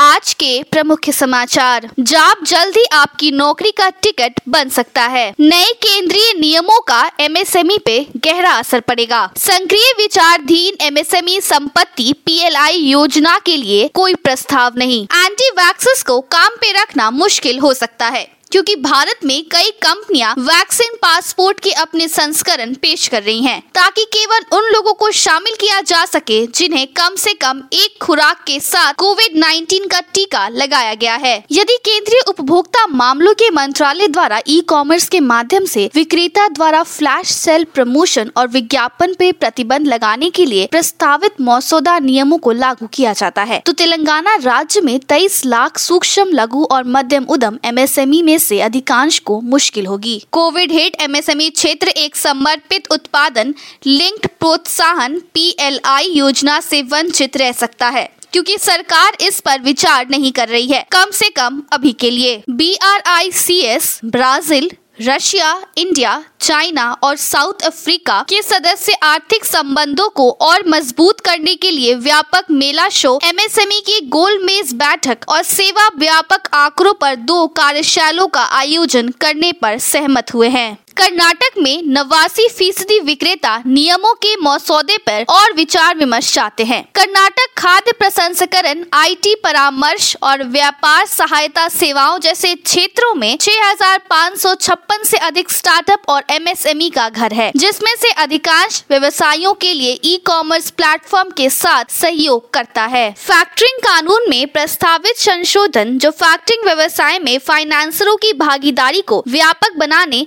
आज के प्रमुख समाचार। जाप जल्द ही आपकी नौकरी का टिकट बन सकता है। नए केंद्रीय नियमों का एमएसएमई पे गहरा असर पड़ेगा। संक्रिय विचारधीन एमएसएमई संपत्ति पीएलआई योजना के लिए कोई प्रस्ताव नहीं। एंटी वैक्सेस को काम पे रखना मुश्किल हो सकता है। क्योंकि भारत में कई कंपनियाँ वैक्सीन पासपोर्ट के अपने संस्करण पेश कर रही हैं, ताकि केवल उन लोगों को शामिल किया जा सके जिन्हें कम से कम एक खुराक के साथ कोविड 19 का टीका लगाया गया है। यदि केंद्रीय उपभोक्ता मामलों के मंत्रालय द्वारा ई कॉमर्स के माध्यम से विक्रेता द्वारा फ्लैश सेल प्रमोशन और विज्ञापन पे प्रतिबंध लगाने के लिए प्रस्तावित मौसौदा नियमों को लागू किया जाता है तो तेलंगाना राज्य में तेईस लाख सूक्ष्म लघु और मध्यम उद्यम एमएसएमई में से अधिकांश को मुश्किल होगी। कोविड हिट एमएसएमई क्षेत्र एक समर्पित उत्पादन लिंक्ड प्रोत्साहन पीएलआई योजना से वंचित रह सकता है, क्योंकि सरकार इस पर विचार नहीं कर रही है, कम से कम अभी के लिए। B R I C S Brazil Russia, India, China और साउथ अफ्रीका के सदस्य आर्थिक संबंधों को और मज़बूत करने के लिए व्यापक मेला शो एमएसएमई की गोल मेज बैठक और सेवा व्यापक आंकड़ों पर दो कार्यशालों का आयोजन करने पर सहमत हुए हैं। कर्नाटक में नवासी फ़ीसदी विक्रेता नियमों के मसौदे पर और विचार विमर्श चाहते हैं। कर्नाटक खाद्य प्रसंस्करण आईटी परामर्श और व्यापार सहायता सेवाओं जैसे क्षेत्रों में 6,556 से अधिक स्टार्टअप और एमएसएमई का घर है जिसमें से अधिकांश व्यवसायियों के लिए ई कॉमर्स प्लेटफॉर्म के साथ सहयोग करता है। फैक्टरिंग कानून में प्रस्तावित संशोधन जो फैक्टरिंग व्यवसाय में फाइनेंसरों की भागीदारी को व्यापक बनाने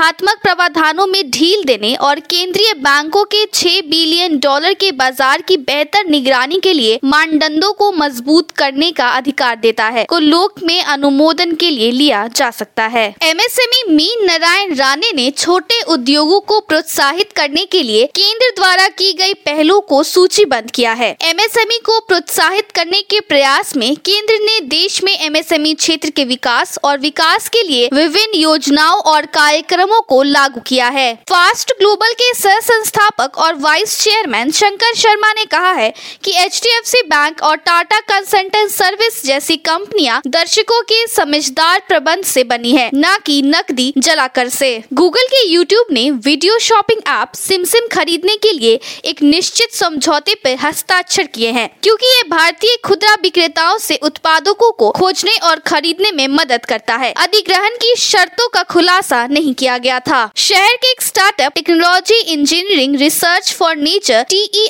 प्रतिबंधात्मक प्रावधानों में ढील देने और केंद्रीय बैंकों के 6 बिलियन डॉलर के बाज़ार की बेहतर निगरानी के लिए मानदंडों को मज़बूत करने का अधिकार देता है, को लोक में अनुमोदन के लिए लिया जा सकता है। एमएसएमई मीन नारायण राणे ने छोटे उद्योगों को प्रोत्साहित करने के लिए केंद्र द्वारा की गई पहलों को सूचीबद्ध किया है। एमएसएमई को प्रोत्साहित करने के प्रयास में केंद्र ने देश में एमएसएमई क्षेत्र के विकास और विकास के लिए विभिन्न योजनाओं और कार्यक्रमों को लागू किया है। फास्ट ग्लोबल के सह संस्थापक और वाइस चेयरमैन शंकर शर्मा ने कहा है कि एच बैंक और टाटा कंसल्टेंट सर्विस जैसी कंपनियाँ दर्शकों के समझदार प्रबंध से बनी है, न कि नकदी जलाकर से। गूगल के यूट्यूब ने वीडियो शॉपिंग ऐप सिमसिम खरीदने के लिए एक निश्चित समझौते पर हस्ताक्षर किए हैं, क्योंकि ये भारतीय खुदरा विक्रेताओं से उत्पादकों को खोजने और खरीदने में मदद करता है। अधिग्रहण की शर्तों का खुलासा नहीं किया गया था। शहर के एक startup technology engineering research for nature T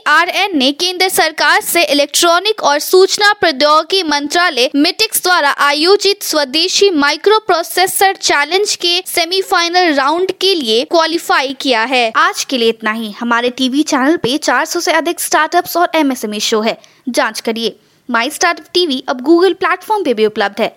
ने केंद्र सरकार से इलेक्ट्रॉनिक और सूचना प्रौद्योगिकी मंत्रालय मिटिक्स द्वारा आयोजित स्वदेशी माइक्रो प्रोसेसर चैलेंज के सेमीफाइनल राउंड के लिए क्वालिफाई किया है। आज के लिए इतना ही। हमारे टीवी चैनल पे 400 से अधिक स्टार्टअप्स और एमएसएमई शो है। जाँच करिए। माई स्टार्टअप टीवी अब गूगल प्लेटफॉर्म पे भी उपलब्ध है।